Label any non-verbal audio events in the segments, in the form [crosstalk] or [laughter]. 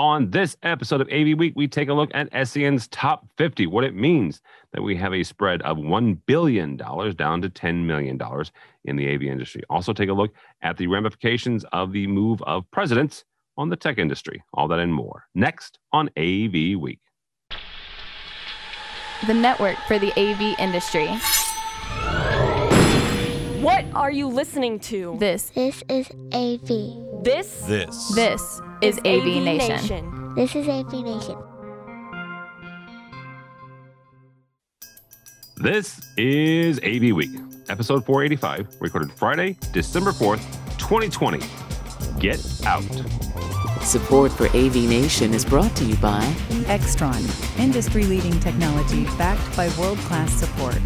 On this episode of AV Week, we take a look at SCN's top 50, what it means that we have a spread of $1 billion down to $10 million in the AV industry. Also, take a look at the ramifications of the move of presidents on the tech industry. All that and more next on AV Week. The network for the AV industry. What are you listening to? This, This is AV. This This. this is AV, Nation. This is AV Nation. This is AV Week, episode 485, recorded Friday, December 4th, 2020. Get out. Support for AV Nation is brought to you by Extron, industry leading technology backed by world class support.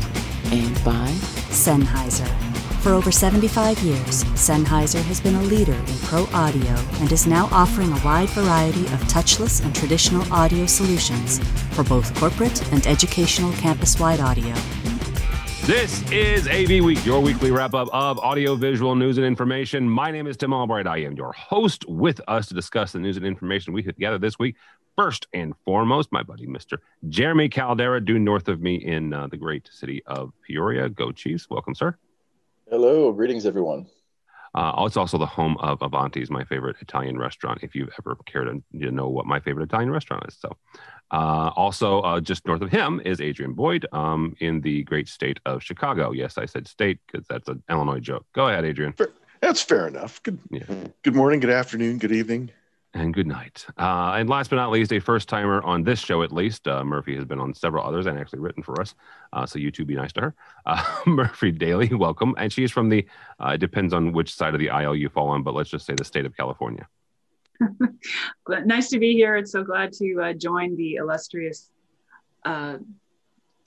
and by Sennheiser. For over 75 years, Sennheiser has been a leader in pro audio and is now offering a wide variety of touchless and traditional audio solutions for both corporate and educational campus wide audio. This is AV Week, your weekly wrap up of audio, visual news and information. My name is Tim Albright. I am your host with us to discuss the news and information we have gathered this week. First and foremost, my buddy, Mr. Jeremy Caldera, due north of me in uh, the great city of Peoria. Go Chiefs. Welcome, sir. Hello, greetings, everyone. Uh, it's also the home of Avanti's, my favorite Italian restaurant. If you've ever cared to you know what my favorite Italian restaurant is, so uh, also uh, just north of him is Adrian Boyd, um, in the great state of Chicago. Yes, I said state because that's an Illinois joke. Go ahead, Adrian, That's fair enough. Good, Yeah. good morning, good afternoon, good evening. And good night. Uh, and last but not least, a first timer on this show at least. Uh, Murphy has been on several others and actually written for us. Uh, so you two be nice to her. Uh, [laughs] Murphy Daly, welcome. And she is from the. Uh, it depends on which side of the aisle you fall on, but let's just say the state of California. [laughs] Nice to be here. It's so glad to uh, join the illustrious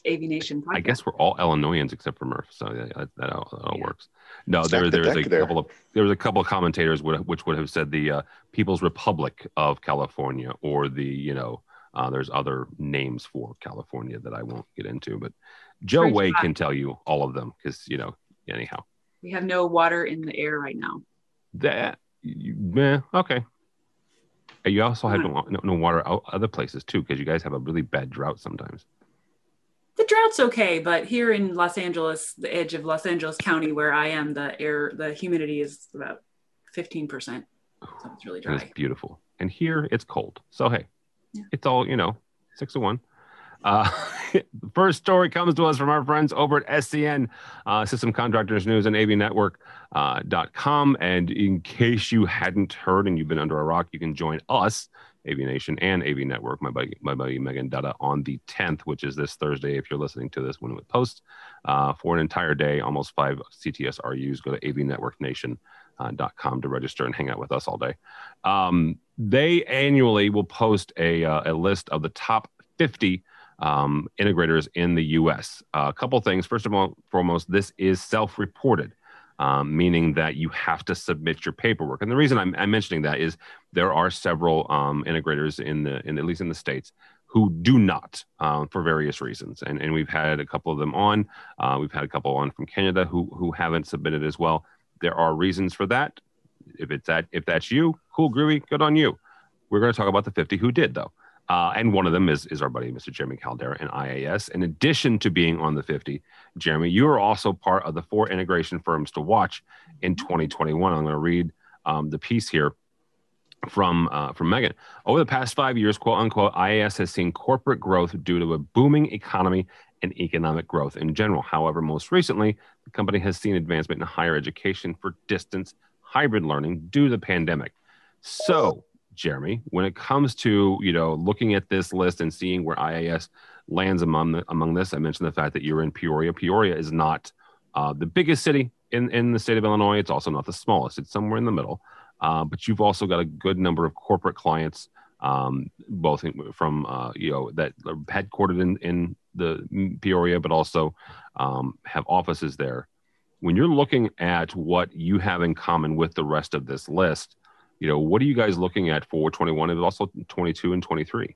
AV Nation podcast. I guess we're all Illinoisans except for Murph, so yeah, that, that all, that all Yeah. works. No, Stack there the there's a there. couple of there was a couple of commentators would, which would have said the uh, People's Republic of California or the you know uh, there's other names for California that I won't get into, but Joe French Way fry. can tell you all of them because you know anyhow we have no water in the air right now. that you, meh, okay. You also have no, no, no water out other places too because you guys have a really bad drought sometimes. The drought's okay, but here in Los Angeles, the edge of Los Angeles County, where I am, the air, the humidity is about 15%. So it's really and it's beautiful. And here it's cold. So hey, Yeah. it's all you know, six to one. Uh, the [laughs] first story comes to us from our friends over at SCN, uh, System Contractors News and AV Network uh, dot com. And in case you hadn't heard and you've been under a rock, you can join us, AV Nation and AV Network, my buddy, my buddy Megan Dutta, on the 10th, which is this Thursday. If you're listening to this when it post uh, for an entire day, almost five CTS RUs. Go to avnetworknation.com uh, to register and hang out with us all day. Um, they annually will post a, uh, a list of the top 50 um, integrators in the US. a couple things. First of all, foremost, this is self reported. Um, meaning that you have to submit your paperwork, and the reason I'm, I'm mentioning that is there are several um, integrators in the, in at least in the states, who do not um, for various reasons, and and we've had a couple of them on. Uh, we've had a couple on from Canada who who haven't submitted as well. There are reasons for that. If it's that if that's you, cool, groovy, good on you. We're going to talk about the 50 who did though. Uh, and one of them is, is our buddy, Mr. Jeremy Caldera and IAS. In addition to being on the 50, Jeremy, you are also part of the four integration firms to watch in 2021. I'm going to read um, the piece here from uh, from Megan. Over the past five years, quote unquote, IAS has seen corporate growth due to a booming economy and economic growth in general. However, most recently, the company has seen advancement in higher education for distance hybrid learning due to the pandemic. So, Jeremy, when it comes to you know looking at this list and seeing where IAS lands among the, among this, I mentioned the fact that you're in Peoria. Peoria is not uh, the biggest city in in the state of Illinois. It's also not the smallest. It's somewhere in the middle. Uh, but you've also got a good number of corporate clients, um, both in, from uh, you know that are headquartered in in the Peoria, but also um, have offices there. When you're looking at what you have in common with the rest of this list, you know what are you guys looking at for 21 and also 22 and 23?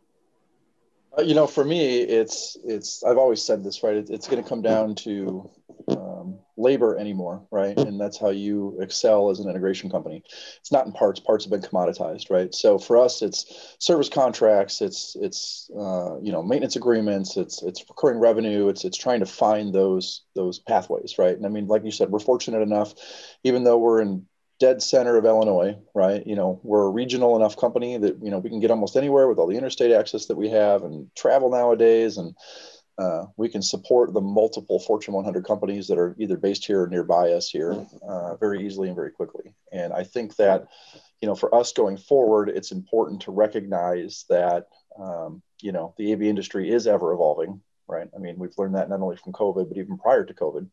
Uh, you know, for me, it's it's. I've always said this, right? It, it's going to come down to um, labor anymore, right? And that's how you excel as an integration company. It's not in parts. Parts have been commoditized, right? So for us, it's service contracts, it's it's uh, you know maintenance agreements, it's it's recurring revenue, it's it's trying to find those those pathways, right? And I mean, like you said, we're fortunate enough, even though we're in dead center of Illinois, right? You know, we're a regional enough company that you know we can get almost anywhere with all the interstate access that we have and travel nowadays and uh, we can support the multiple Fortune 100 companies that are either based here or nearby us here uh, very easily and very quickly. And I think that, you know, for us going forward, it's important to recognize that, um, you know, the AV industry is ever evolving, right? I mean, we've learned that not only from COVID, but even prior to COVID,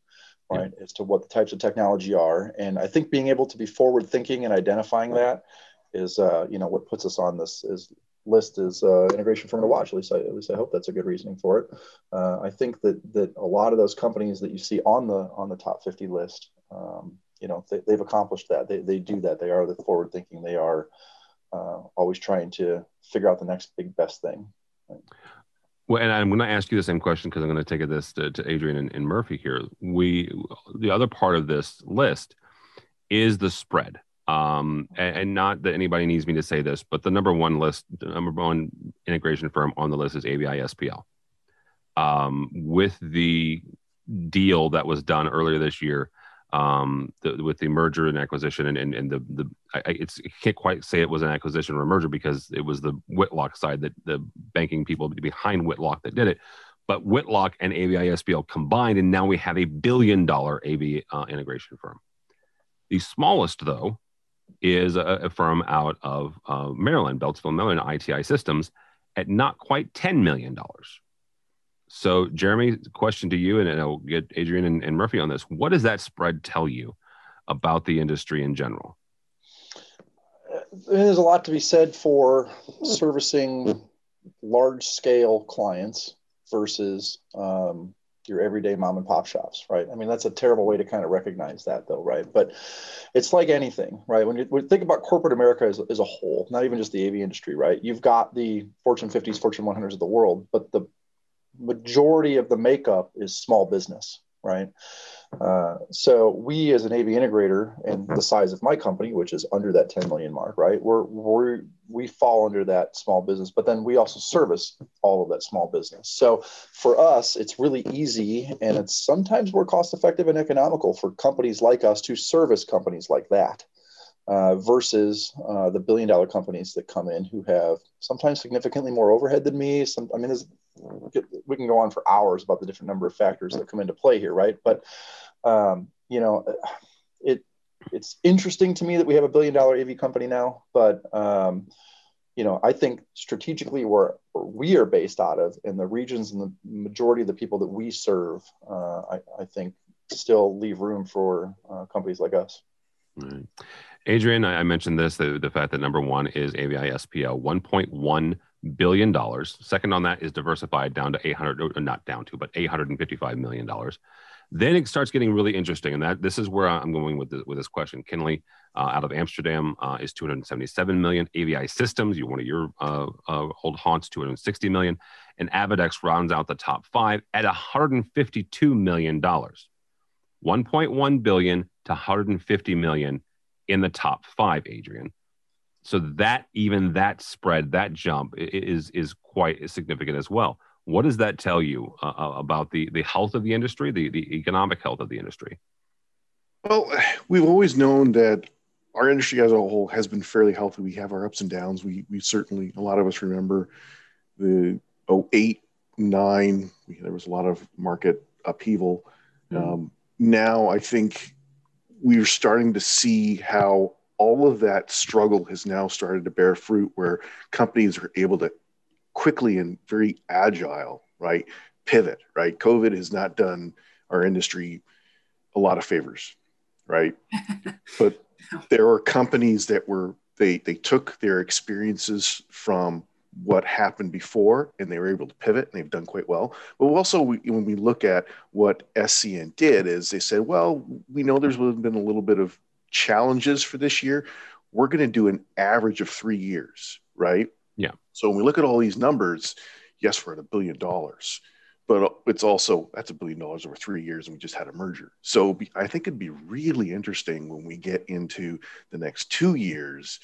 right, yeah. as to what the types of technology are. And I think being able to be forward thinking and identifying that is, uh, you know, what puts us on this is list is uh, integration firm to watch. At least, I, at least I hope that's a good reasoning for it. Uh, I think that that a lot of those companies that you see on the on the top 50 list, um, you know, they, have accomplished that. They, they do that. They are the forward thinking. They are uh, always trying to figure out the next big best thing. Right? Well, and I'm going to ask you the same question because I'm going to take this to, to Adrian and, and Murphy here. We the other part of this list is the spread um, and, and, not that anybody needs me to say this, but the number one list, the number one integration firm on the list is AVI SPL. Um, with the deal that was done earlier this year, um, the, with the merger and acquisition, and, and, and the the I, it's I can't quite say it was an acquisition or a merger because it was the Whitlock side that the banking people behind Whitlock that did it. But Whitlock and AVI SPL combined, and now we have a billion dollar AV uh, integration firm. The smallest, though, is a, a firm out of uh, Maryland, Beltsville, Maryland, ITI Systems, at not quite $10 million. So, Jeremy, question to you, and I'll get Adrian and, and Murphy on this. What does that spread tell you about the industry in general? There's a lot to be said for servicing large scale clients versus um, your everyday mom and pop shops, right? I mean, that's a terrible way to kind of recognize that, though, right? But it's like anything, right? When you, when you think about corporate America as, as a whole, not even just the AV industry, right? You've got the Fortune 50s, Fortune 100s of the world, but the majority of the makeup is small business, right? Uh, so we, as an AV integrator, and the size of my company, which is under that 10 million mark, right? We're, we're we fall under that small business, but then we also service all of that small business. So for us, it's really easy, and it's sometimes more cost effective and economical for companies like us to service companies like that. Uh, versus uh, the billion dollar companies that come in who have sometimes significantly more overhead than me. Some, I mean, we can go on for hours about the different number of factors that come into play here, right? But um, you know, it it's interesting to me that we have a billion dollar AV company now, but um, you know, I think strategically where, we are based out of in the regions and the majority of the people that we serve, uh, I, I, think still leave room for uh, companies like us. Right. Adrian, I, mentioned this the, the fact that number one is AVI SPL, 1.1 billion dollars. Second on that is diversified down to 800, not down to, but 855 million dollars. Then it starts getting really interesting, and that this is where I'm going with this, with this question. Kinly uh, out of Amsterdam uh, is 277 million. AVI Systems, you one of your uh, uh old haunts, 260 million, and Avidex rounds out the top five at 152 million dollars. 1.1 billion to 150 million in the top five, Adrian. So that even that spread, that jump is is quite significant as well. What does that tell you uh, uh, about the the health of the industry, the the economic health of the industry? Well, we've always known that our industry as a whole has been fairly healthy. We have our ups and downs. We we certainly a lot of us remember the 08, 9, there was a lot of market upheaval. Mm-hmm. Um, now I think we're starting to see how all of that struggle has now started to bear fruit where companies are able to quickly and very agile, right? Pivot, right? COVID has not done our industry a lot of favors, right? [laughs] but there are companies that were they they took their experiences from what happened before and they were able to pivot and they've done quite well but also we, when we look at what scn did is they said well we know there's been a little bit of challenges for this year we're going to do an average of three years right? Yeah. So when we look at all these numbers, yes, we're at a billion dollars, but it's also that's a billion dollars over three years and we just had a merger. So i think it'd be really interesting when we get into the next two years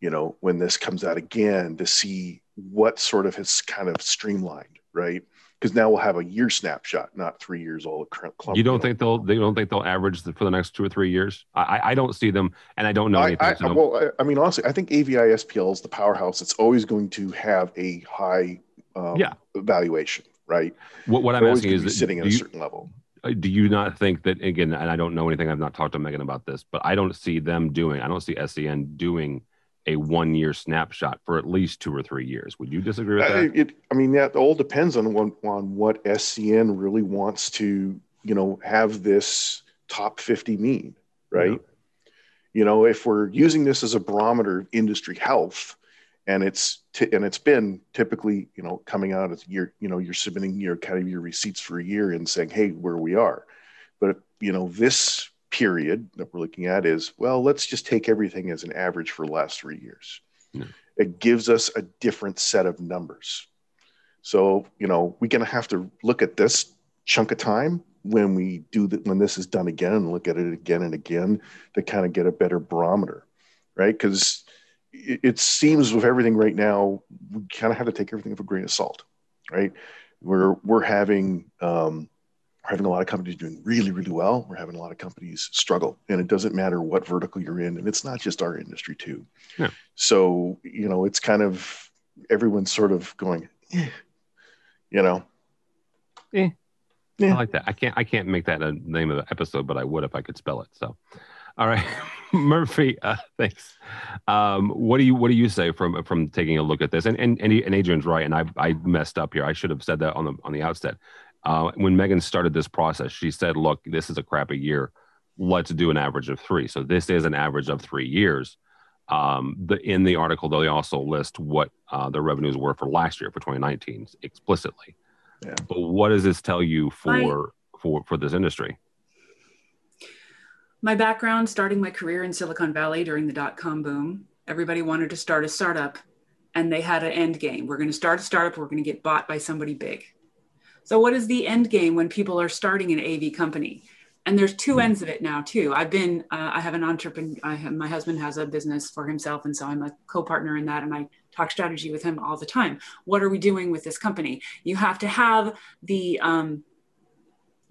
you know when this comes out again to see what sort of has kind of streamlined right because now we'll have a year snapshot not three years old you don't think they'll they don't think they'll average for the next two or three years i i don't see them and i don't know anything I, I, well I, I, mean honestly i think avi spl is the powerhouse it's always going to have a high um, yeah. valuation right? What, what I'm asking is sitting at a certain level. Uh, do you not think that again? And I don't know anything. I've not talked to Megan about this, but I don't see them doing. I don't see SCN doing a one year snapshot for at least two or three years. Would you disagree with that? It, I mean, that all depends on what, on what SCN really wants to, you know, have this top 50 mean, right? Yeah. You know, if we're using this as a barometer of industry health, and it's t- and it's been typically you know coming out as year you know you're submitting your kind of your receipts for a year and saying hey where we are but you know this period that we're looking at is well let's just take everything as an average for the last three years yeah. it gives us a different set of numbers so you know we're going to have to look at this chunk of time when we do that when this is done again and look at it again and again to kind of get a better barometer right because it seems with everything right now, we kind of have to take everything with a grain of salt, right? We're we're having um, we're having a lot of companies doing really really well. We're having a lot of companies struggle, and it doesn't matter what vertical you're in, and it's not just our industry too. Yeah. So you know, it's kind of everyone's sort of going, eh, you know, eh. Yeah. I like that. I can't I can't make that a name of the episode, but I would if I could spell it. So all right, [laughs] Murphy. Uh, thanks. Um, what do you What do you say from from taking a look at this? And and and, and Adrian's right, and I I messed up here. I should have said that on the on the outset. Uh, when Megan started this process, she said, "Look, this is a crappy year. Let's do an average of three. So this is an average of three years. Um, the in the article, though, they also list what uh, the revenues were for last year for 2019 explicitly. Yeah. But what does this tell you for I, for for this industry? My background starting my career in Silicon Valley during the dot com boom, everybody wanted to start a startup and they had an end game. We're going to start a startup, we're going to get bought by somebody big. So, what is the end game when people are starting an AV company? And there's two ends of it now too. I've been, uh, I have an entrepreneur. I have, my husband has a business for himself, and so I'm a co-partner in that, and I talk strategy with him all the time. What are we doing with this company? You have to have the um,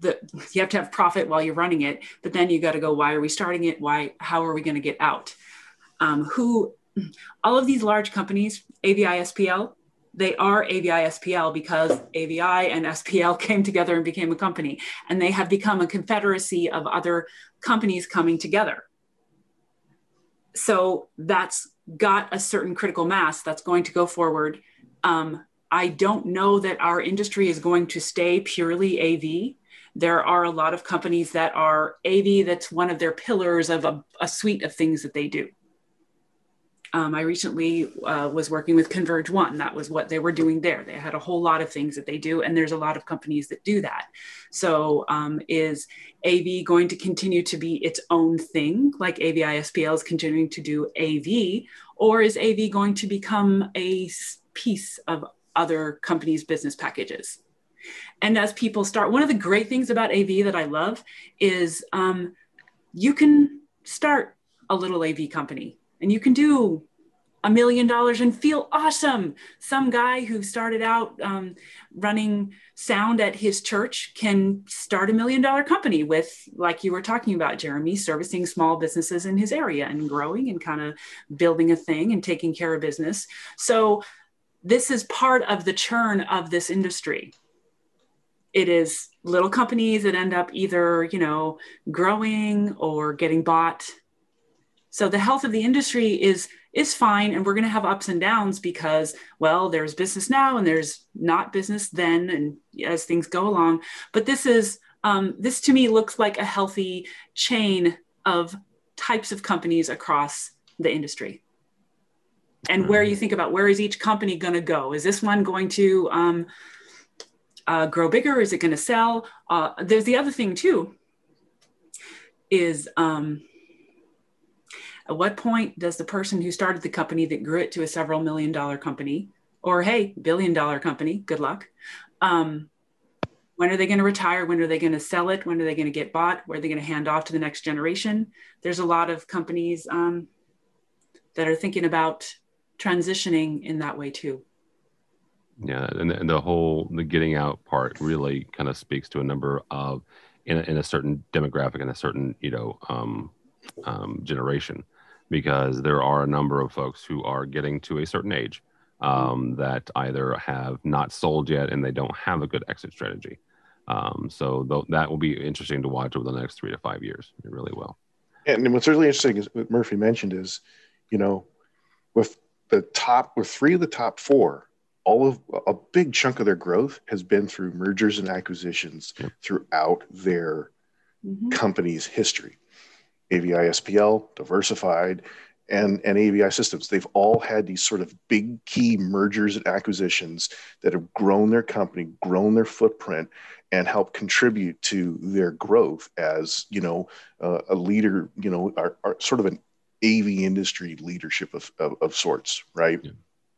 the you have to have profit while you're running it but then you got to go why are we starting it why how are we going to get out um, who all of these large companies avi spl they are avi spl because avi and spl [laughs] came together and became a company. And they have become a confederacy of other companies coming together. So that's got a certain critical mass that's going to go forward. Um, i don't know that our industry is going to stay purely av there are a lot of companies that are AV, that's one of their pillars of a, a suite of things that they do. Um, I recently uh, was working with Converge One. That was what they were doing there. They had a whole lot of things that they do, and there's a lot of companies that do that. So, um, is AV going to continue to be its own thing, like AVISPL is continuing to do AV, or is AV going to become a piece of other companies' business packages? And as people start, one of the great things about AV that I love is um, you can start a little AV company and you can do a million dollars and feel awesome. Some guy who started out um, running sound at his church can start a million dollar company with, like you were talking about, Jeremy, servicing small businesses in his area and growing and kind of building a thing and taking care of business. So, this is part of the churn of this industry it is little companies that end up either you know growing or getting bought so the health of the industry is is fine and we're going to have ups and downs because well there's business now and there's not business then and as things go along but this is um, this to me looks like a healthy chain of types of companies across the industry and where you think about where is each company going to go is this one going to um, uh, grow bigger? Is it going to sell? Uh, there's the other thing too. Is um, at what point does the person who started the company that grew it to a several million dollar company, or hey, billion dollar company, good luck, um, When are they going to retire? When are they going to sell it? When are they going to get bought? Where are they going to hand off to the next generation? There's a lot of companies um, that are thinking about transitioning in that way too. Yeah, and, and the whole the getting out part really kind of speaks to a number of in a, in a certain demographic and a certain you know um, um, generation, because there are a number of folks who are getting to a certain age um, that either have not sold yet and they don't have a good exit strategy. Um, so th- that will be interesting to watch over the next three to five years. It really will. And what's really interesting is what Murphy mentioned is, you know, with the top, with three of the top four, all of a big chunk of their growth has been through mergers and acquisitions yep. throughout their mm-hmm. company's history. AVI SPL, diversified, and, and AVI systems. They've all had these sort of big key mergers and acquisitions that have grown their company, grown their footprint, and help contribute to their growth as you know uh, a leader. You know, are, are, sort of an AV industry leadership of, of, of sorts, right? Yeah.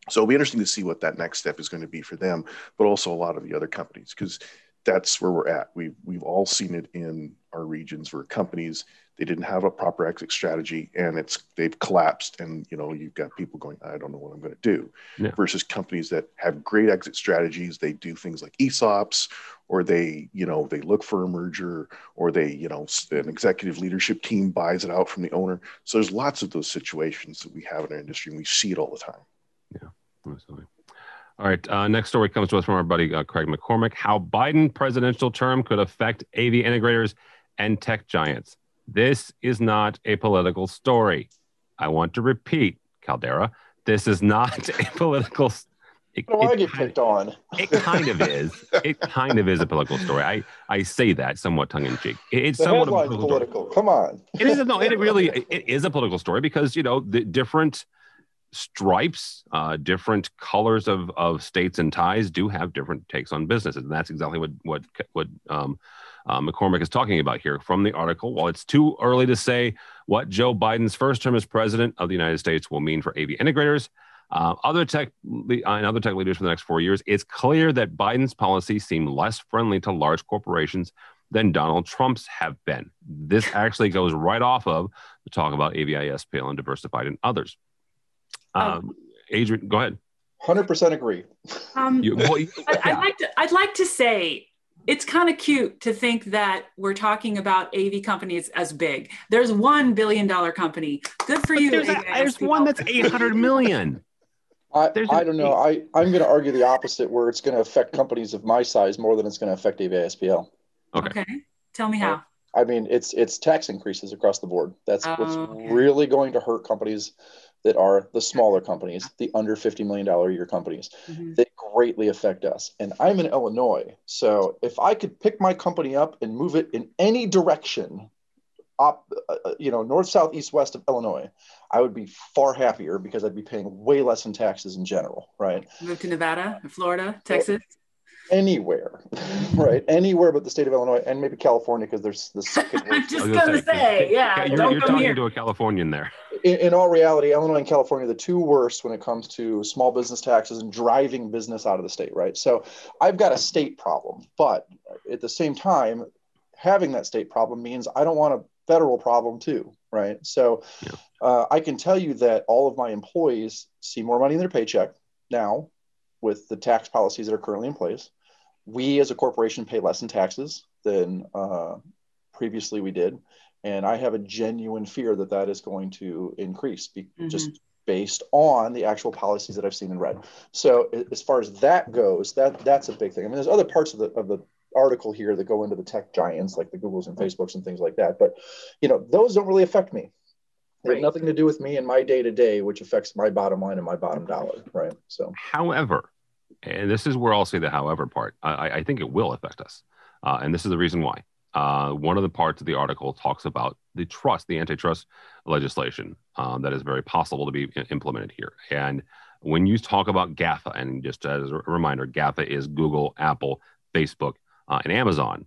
So it'll be interesting to see what that next step is going to be for them, but also a lot of the other companies because that's where we're at. We've we've all seen it in our regions where companies they didn't have a proper exit strategy and it's they've collapsed and you know you've got people going i don't know what i'm going to do yeah. versus companies that have great exit strategies they do things like esops or they you know they look for a merger or they you know an executive leadership team buys it out from the owner so there's lots of those situations that we have in our industry and we see it all the time yeah absolutely all right. Uh, next story comes to us from our buddy uh, Craig McCormick. How Biden presidential term could affect AV integrators and tech giants. This is not a political story. I want to repeat, Caldera, this is not [laughs] a political it, do I get picked on? It kind of [laughs] is. It kind of is a political story. I, I say that somewhat tongue in cheek. it's the somewhat political. political. Come on. it is no. It really [laughs] it is a political story because you know the different stripes, uh, different colors of of states and ties do have different takes on businesses, and that's exactly what what what um, uh, McCormick is talking about here from the article. While it's too early to say what Joe Biden's first term as president of the United States will mean for AV integrators, uh, other tech and other tech leaders for the next four years, it's clear that Biden's policies seem less friendly to large corporations than Donald Trump's have been. This actually goes right off of the talk about AVI, SPL, and diversified and others. Um, um, Adrian, go ahead. Hundred percent agree. Um, you, well, yeah. I, would like to. I'd like to say it's kind of cute to think that we're talking about AV companies as big. There's one billion dollar company. Good for but you. There's, a, there's one that's 800 million. I, I don't know. I, I'm going to argue the opposite, where it's going to affect companies of my size more than it's going to affect AVISPL. Okay. okay. Tell me how. I mean, it's it's tax increases across the board. That's oh, what's okay. really going to hurt companies that are the smaller companies, the under $50 million a year companies. Mm-hmm. They greatly affect us. And I'm in Illinois. So if I could pick my company up and move it in any direction, up, uh, uh, you know, north, south, east, west of Illinois, I would be far happier because I'd be paying way less in taxes in general, right? Move to Nevada, Florida, Texas anywhere, [laughs] right? Anywhere but the state of Illinois and maybe California because there's the [laughs] second. I'm just going to say, yeah. You're, you're talking here. to a Californian there. In, in, all reality, Illinois and California are the two worst when it comes to small business taxes and driving business out of the state, right? So I've got a state problem, but at the same time, having that state problem means I don't want a federal problem too, right? So yeah. uh, I can tell you that all of my employees see more money in their paycheck now with the tax policies that are currently in place we as a corporation pay less in taxes than uh, previously we did. And I have a genuine fear that that is going to increase be- mm-hmm. just based on the actual policies that I've seen and read. So as far as that goes, that that's a big thing. I mean, there's other parts of the of the article here that go into the tech giants like the Googles and Facebooks and things like that. But you know, those don't really affect me. They right. have nothing to do with me and my day to day, which affects my bottom line and my bottom dollar. Right. So, however, and this is where I'll say the however part. I, I think it will affect us, uh, and this is the reason why. Uh, one of the parts of the article talks about the trust, the antitrust legislation um, that is very possible to be implemented here. And when you talk about GAFA, and just as a reminder, GAFA is Google, Apple, Facebook, uh, and Amazon.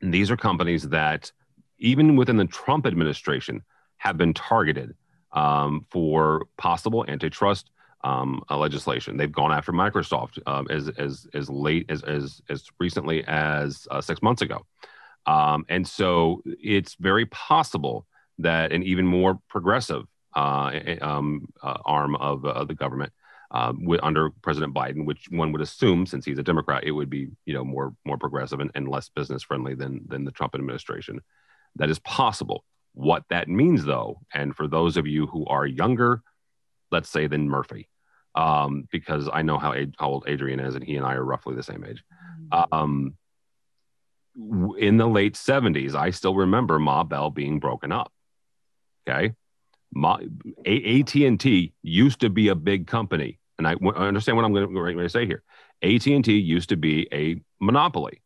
And these are companies that, even within the Trump administration, have been targeted um, for possible antitrust um, uh, legislation. They've gone after Microsoft um, as as as late as as as recently as uh, six months ago, um, and so it's very possible that an even more progressive uh, um, uh, arm of uh, the government uh, under President Biden, which one would assume, since he's a Democrat, it would be you know more more progressive and, and less business friendly than than the Trump administration. That is possible. What that means, though, and for those of you who are younger, let's say than Murphy, um, because I know how, how old Adrian is, and he and I are roughly the same age. Um, in the late 70s, I still remember Ma Bell being broken up. Okay. Ma, AT&T used to be a big company. And I, I understand what I'm going to say here. AT&T used to be a monopoly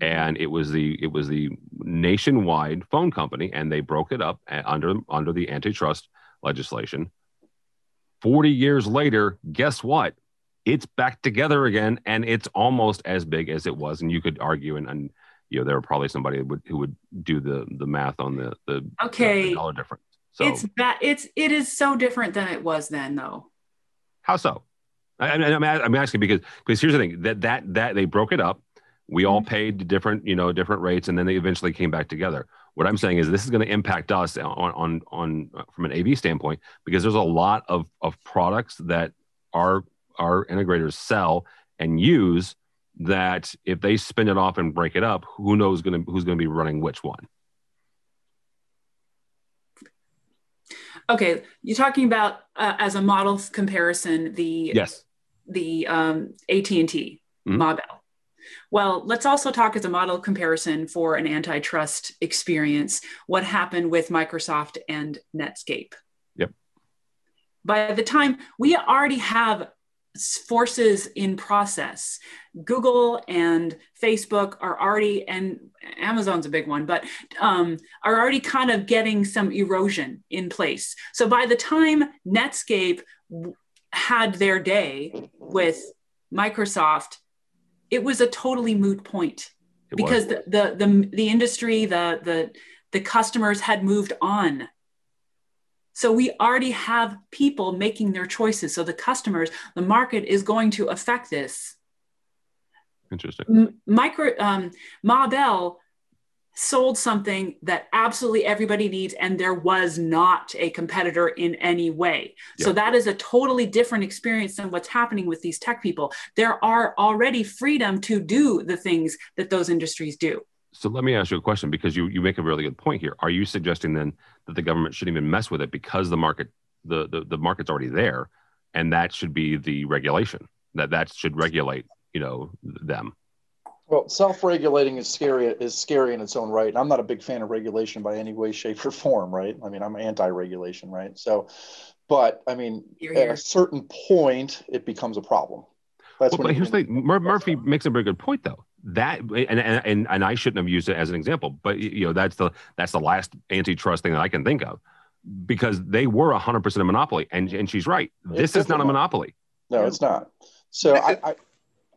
and it was the it was the nationwide phone company and they broke it up under under the antitrust legislation 40 years later, guess what? It's back together again, and it's almost as big as it was. And you could argue, and, and you know, there were probably somebody who would, who would do the the math on the the okay the dollar difference. So it's that it's it is so different than it was then, though. How so? I, I'm, I'm asking because because here's the thing that that that they broke it up. We all mm-hmm. paid different you know different rates, and then they eventually came back together. What I'm saying is this is going to impact us on, on, on uh, from an AV standpoint because there's a lot of, of products that our, our integrators sell and use that if they spin it off and break it up, who knows going to, who's going to be running which one? Okay, you're talking about uh, as a model comparison the yes the um, AT and T mm-hmm. Well, let's also talk as a model comparison for an antitrust experience what happened with Microsoft and Netscape. Yep. By the time we already have forces in process, Google and Facebook are already, and Amazon's a big one, but um, are already kind of getting some erosion in place. So by the time Netscape had their day with Microsoft, it was a totally moot point it because the, the, the the industry the the the customers had moved on. So we already have people making their choices. So the customers the market is going to affect this. Interesting. M- micro um, ma bell sold something that absolutely everybody needs and there was not a competitor in any way. Yeah. so that is a totally different experience than what's happening with these tech people. There are already freedom to do the things that those industries do. So let me ask you a question because you, you make a really good point here. Are you suggesting then that the government shouldn't even mess with it because the market the, the, the market's already there and that should be the regulation? That that should regulate you know them well, self-regulating is scary is scary in its own right. And I'm not a big fan of regulation by any way, shape, or form, right? I mean, I'm anti-regulation, right? So, but I mean, at a certain point, it becomes a problem. That's well, but here's the thing: Mur- Murphy makes a very good point, though. That and, and and and I shouldn't have used it as an example, but you know that's the that's the last antitrust thing that I can think of because they were 100% a monopoly, and and she's right. This is not a monopoly. No, it's not. So I, I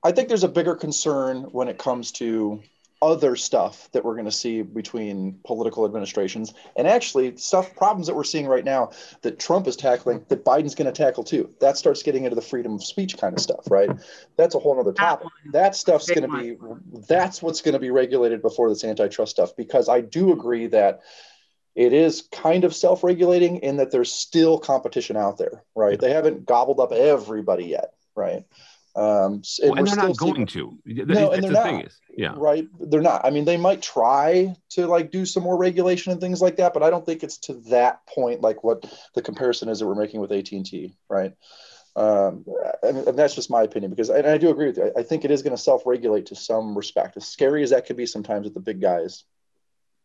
I think there's a bigger concern when it comes to other stuff that we're going to see between political administrations and actually stuff problems that we're seeing right now that Trump is tackling that Biden's going to tackle too. That starts getting into the freedom of speech kind of stuff, right? That's a whole other topic. That stuff's going to be that's what's going to be regulated before this antitrust stuff because I do agree that it is kind of self-regulating in that there's still competition out there, right? They haven't gobbled up everybody yet, right? Um, and, well, and they're not going to. No, and they're the not. Is, yeah. Right. They're not. I mean, they might try to like do some more regulation and things like that, but I don't think it's to that point like what the comparison is that we're making with AT and T, right? Um, and, and, that's just my opinion because and I do agree with you. I, I think it is going to self-regulate to some respect. As scary as that could be sometimes with the big guys,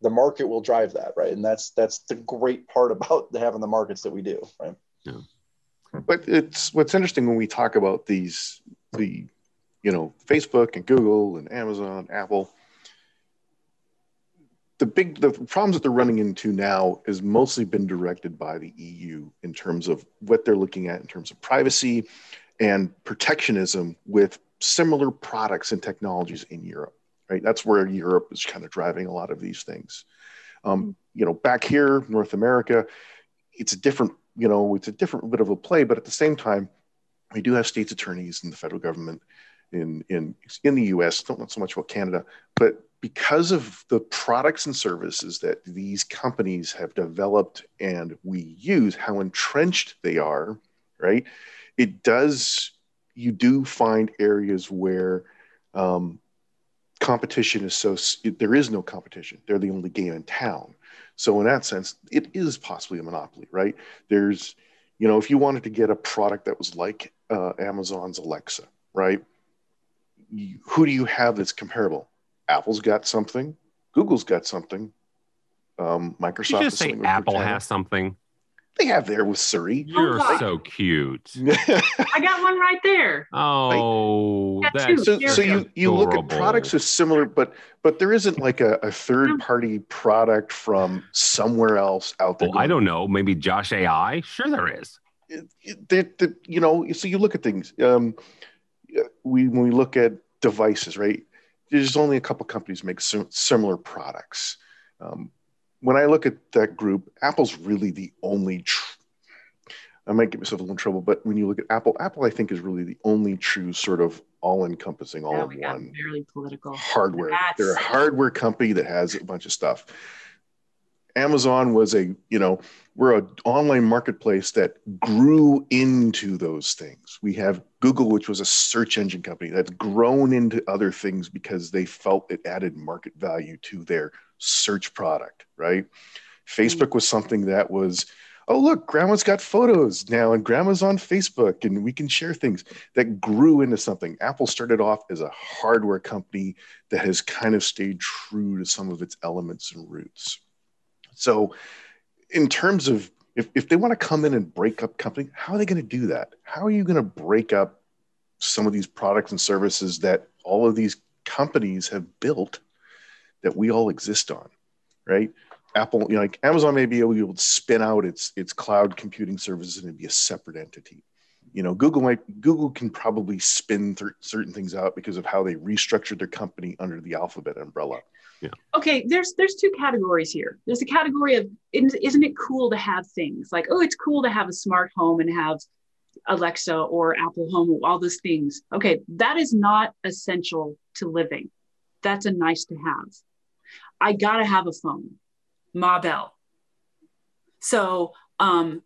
the market will drive that, right? And that's that's the great part about [laughs] having the markets that we do, right? Yeah. But it's what's interesting when we talk about these the you know Facebook and Google and Amazon, Apple. The big the problems that they're running into now has mostly been directed by the EU in terms of what they're looking at in terms of privacy and protectionism with similar products and technologies in Europe. Right, that's where Europe is kind of driving a lot of these things. Um, you know, back here, North America, it's a different you know it's a different bit of a play, but at the same time, we do have states attorneys in the federal government in in in the U.S. Don't know so much about Canada, but because of the products and services that these companies have developed and we use, how entrenched they are, right? It does. You do find areas where um, competition is so there is no competition. They're the only game in town. So in that sense, it is possibly a monopoly, right? There's, you know, if you wanted to get a product that was like uh, Amazon's Alexa, right? You, who do you have that's comparable? Apple's got something, Google's got something, um, Microsoft. You just say Apple has something. They have there with Siri. You're oh, so cute. [laughs] I got one right there. Oh, that's so, so you you look at products as similar, but but there isn't like a, a third party product from somewhere else out there. Well, I don't know. Maybe Josh AI. Sure, there is. That you know. So you look at things. Um, we when we look at devices, right? There's only a couple companies make similar products. Um, when I look at that group, Apple's really the only. Tr- I might get myself a little trouble, but when you look at Apple, Apple I think is really the only true sort of all-encompassing, all-in-one Very political hardware. That's... They're a hardware company that has a bunch of stuff. Amazon was a, you know, we're an online marketplace that grew into those things. We have Google, which was a search engine company that's grown into other things because they felt it added market value to their search product, right? Facebook was something that was, oh, look, grandma's got photos now and grandma's on Facebook and we can share things that grew into something. Apple started off as a hardware company that has kind of stayed true to some of its elements and roots. So, in terms of if, if they want to come in and break up company, how are they going to do that? How are you going to break up some of these products and services that all of these companies have built that we all exist on, right? Apple, you know, like Amazon may be able to spin out its its cloud computing services and it'd be a separate entity. You know, Google might Google can probably spin th- certain things out because of how they restructured their company under the Alphabet umbrella. Yeah. Okay, there's there's two categories here. There's a category of isn't it cool to have things like oh, it's cool to have a smart home and have Alexa or Apple Home, all those things. Okay, that is not essential to living. That's a nice to have. I gotta have a phone, Ma Bell. So um,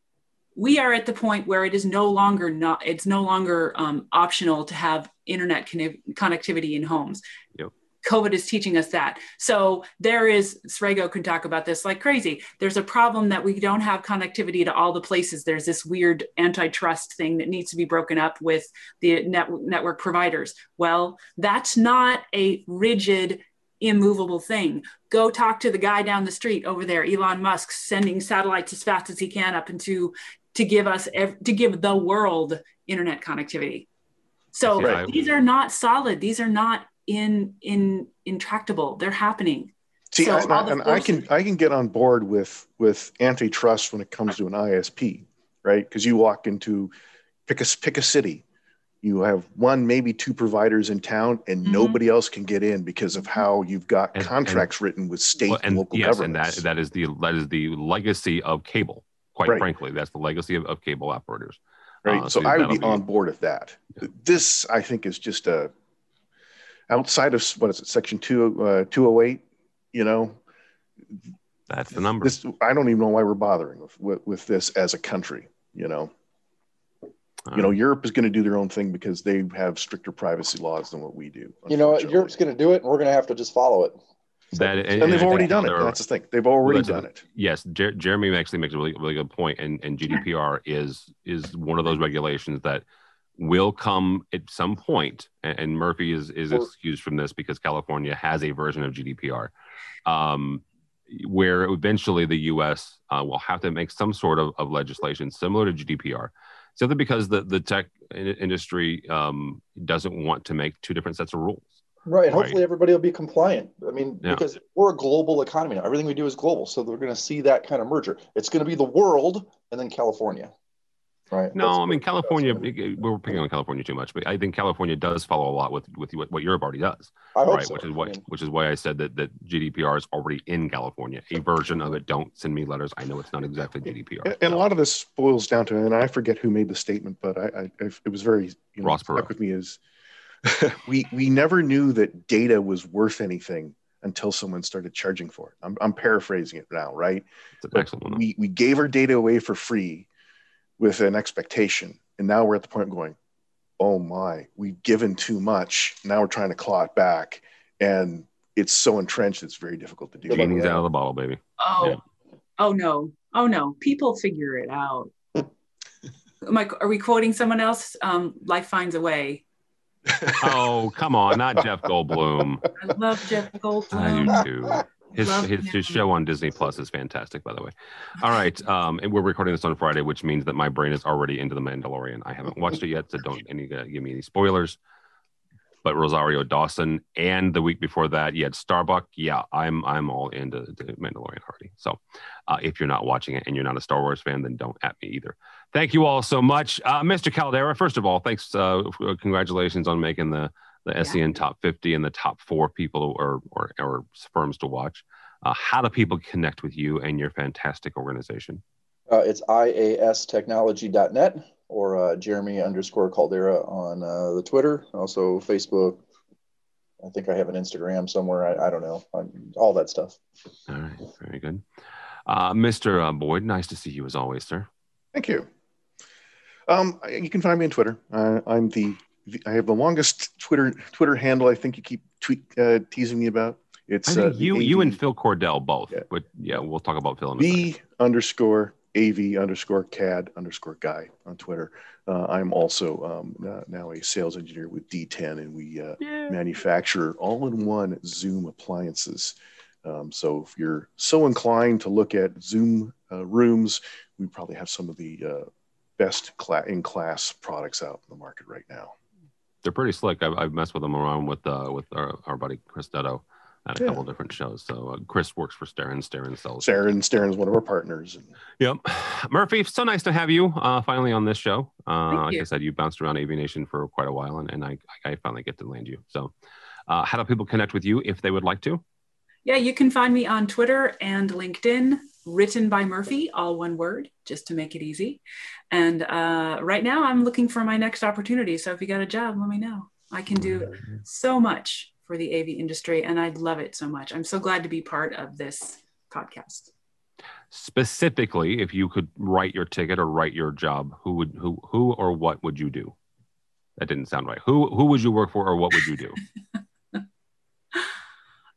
we are at the point where it is no longer not it's no longer um, optional to have internet connectivity in homes. Yep. COVID is teaching us that. So there is, Srego can talk about this like crazy. There's a problem that we don't have connectivity to all the places. There's this weird antitrust thing that needs to be broken up with the net, network providers. Well, that's not a rigid immovable thing. Go talk to the guy down the street over there, Elon Musk, sending satellites as fast as he can up into to give us to give the world internet connectivity. So right. these are not solid. These are not in in intractable. They're happening. See, so I, and I can I can get on board with with antitrust when it comes to an ISP, right? Because you walk into pick a pick a city, you have one maybe two providers in town and mm-hmm. nobody else can get in because of how you've got and, contracts and, written with state well, and, local yes, governments. and that that is the that is the legacy of cable quite right. frankly that's the legacy of, of cable operators right uh, so, so i would be, be, on board with that yeah. this i think is just a outside of what is it section 2 uh, 208 you know that's the number this i don't even know why we're bothering with, with, with this as a country you know you know, Europe is going to do their own thing because they have stricter privacy laws than what we do. You know, Europe's going to do it, and we're going to have to just follow it. That, and, and, they've already done it. That's the thing. They've already done it. Yes, Jer- Jeremy actually makes a really, really good point, and and GDPR is is one of those regulations that will come at some point, and, and Murphy is is excused from this because California has a version of GDPR, um, where eventually the U.S. Uh, will have to make some sort of, of legislation similar to GDPR simply because the, the tech industry um, doesn't want to make two different sets of rules. Right. and Hopefully, right. everybody will be compliant. I mean, yeah. because we're a global economy now. Everything we do is global. So we're going to see that kind of merger. It's going to be the world and then California. Right. No, That's I mean California. We're picking on California too much, but I think California does follow a lot with with what, what Europe already does, I hope right? so. Which is I mean, which is why I said that that GDPR is already in California. A version of it. Don't send me letters. I know it's not exactly GDPR. And- And a lot of this boils down to, and I forget who made the statement, but I, I it was very you know, Ross stuck Perot. with me is [laughs] we we never knew that data was worth anything until someone started charging for it. I'm, I'm paraphrasing it now, right? It's an But excellent we we gave our data away for free with an expectation, and now we're at the point of going, oh my, we've given too much. Now we're trying to claw it back, and it's so entrenched, it's very difficult to do. Genie's out of the bottle, baby. Oh, Yeah. oh no, oh no. People figure it out. [laughs] Am I, are we quoting someone else? Um, Life finds a way. Oh, come on, not Jeff Goldblum. I love Jeff Goldblum. I do too. His, Love his, his show on Disney Plus is fantastic, by the way. All right. Um, and we're recording this on Friday, which means that my brain is already into The Mandalorian. I haven't watched it yet, so don't [laughs] any, uh, give me any spoilers. But Rosario Dawson and the week before that, you had Starbuck. Yeah, I'm I'm all into the Mandalorian already. So uh, if you're not watching it and you're not a Star Wars fan, then don't at me either. Thank you all so much, uh, Mr. Caldera. First of all, thanks. Uh, f- congratulations on making the the SCN top 50 and the top four people or or, or firms to watch. Uh, how do people connect with you and your fantastic organization? Uh, it's iastechnology.net or uh, Jeremy underscore Caldera on uh, the Twitter, also Facebook. I think I have an Instagram somewhere. I, I don't know. I'm, all that stuff. All right, very good. Uh, Mr. Uh, Boyd, nice to see you as always, sir. Thank you. Um, you can find me on Twitter. Uh, I'm the, the I have the longest Twitter Twitter handle. I think you keep tweet uh, teasing me about. It's I think uh, you the you and Phil Cordell both, Yeah. but yeah, we'll talk about Phil in a second. the underscore av underscore cad underscore guy on Twitter. Uh, I'm also um, uh, now a sales engineer with DTEN, and we uh, manufacture all-in-one Zoom appliances. Um, so if you're so inclined to look at Zoom uh, rooms, we probably have some of the uh, best cla- in-class products out in the market right now. They're pretty slick. I've, I've messed with them around with uh, with our, our buddy Chris Detto at a Yeah. couple different shows. So uh, Chris works for Starin. Starin sells. Saren, Staren is one of our partners. And Yep. [sighs] Murphy, so nice to have you uh, finally on this show. Uh, Thank like I said, you bounced around AVNation for quite a while, and, and I, I finally get to land you. So, uh, how do people connect with you if they would like to? Yeah, you can find me on Twitter and LinkedIn, written by Murphy, all one word, just to make it easy. And uh, right now, I'm looking for my next opportunity. So if you got a job, let me know. I can do so much for the AV industry, and I'd love it so much. I'm so glad to be part of this podcast. Specifically, if you could write your ticket or write your job, who would who who or what would you do? That didn't sound right. Who who would you work for, or what would you do? [laughs]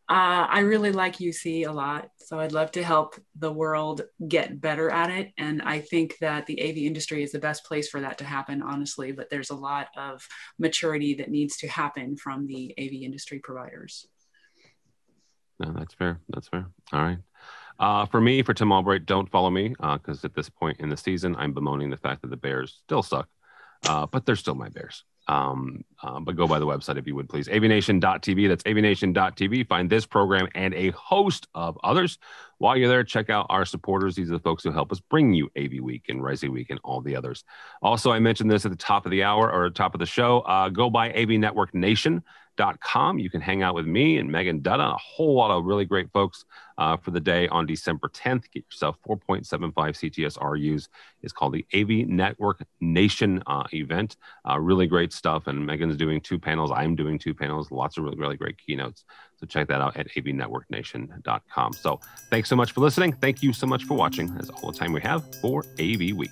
Uh, I really like UC a lot, so I'd love to help the world get better at it. And I think that the AV industry is the best place for that to happen, honestly. But there's a lot of maturity that needs to happen from the AV industry providers. No, that's fair. That's fair. All right. Uh, for me, for Tim Albright, don't follow me because at this point in the season, I'm bemoaning the fact that the Bears still suck, uh, but they're still my Bears. Um, uh, but go by the website if you would please. AVNation.tv. That's avnation.tv. Find this program and a host of others. While you're there, check out our supporters. These are the folks who help us bring you AV Week and Resi Week and all the others. Also, I mentioned this at the top of the hour or top of the show. Uh, go by AV Network Nation. Com. You can hang out with me and Megan Dutta a whole lot of really great folks uh, for the day on December 10th. Get yourself 4.75 CTSRUs. It's called the AV Network Nation uh, event. Uh, really great stuff. And Megan's doing two panels. I'm doing two panels. Lots of really, really great keynotes. So check that out at avnetworknation.com. So thanks so much for listening. Thank you so much for watching. That's all the time we have for AV Week.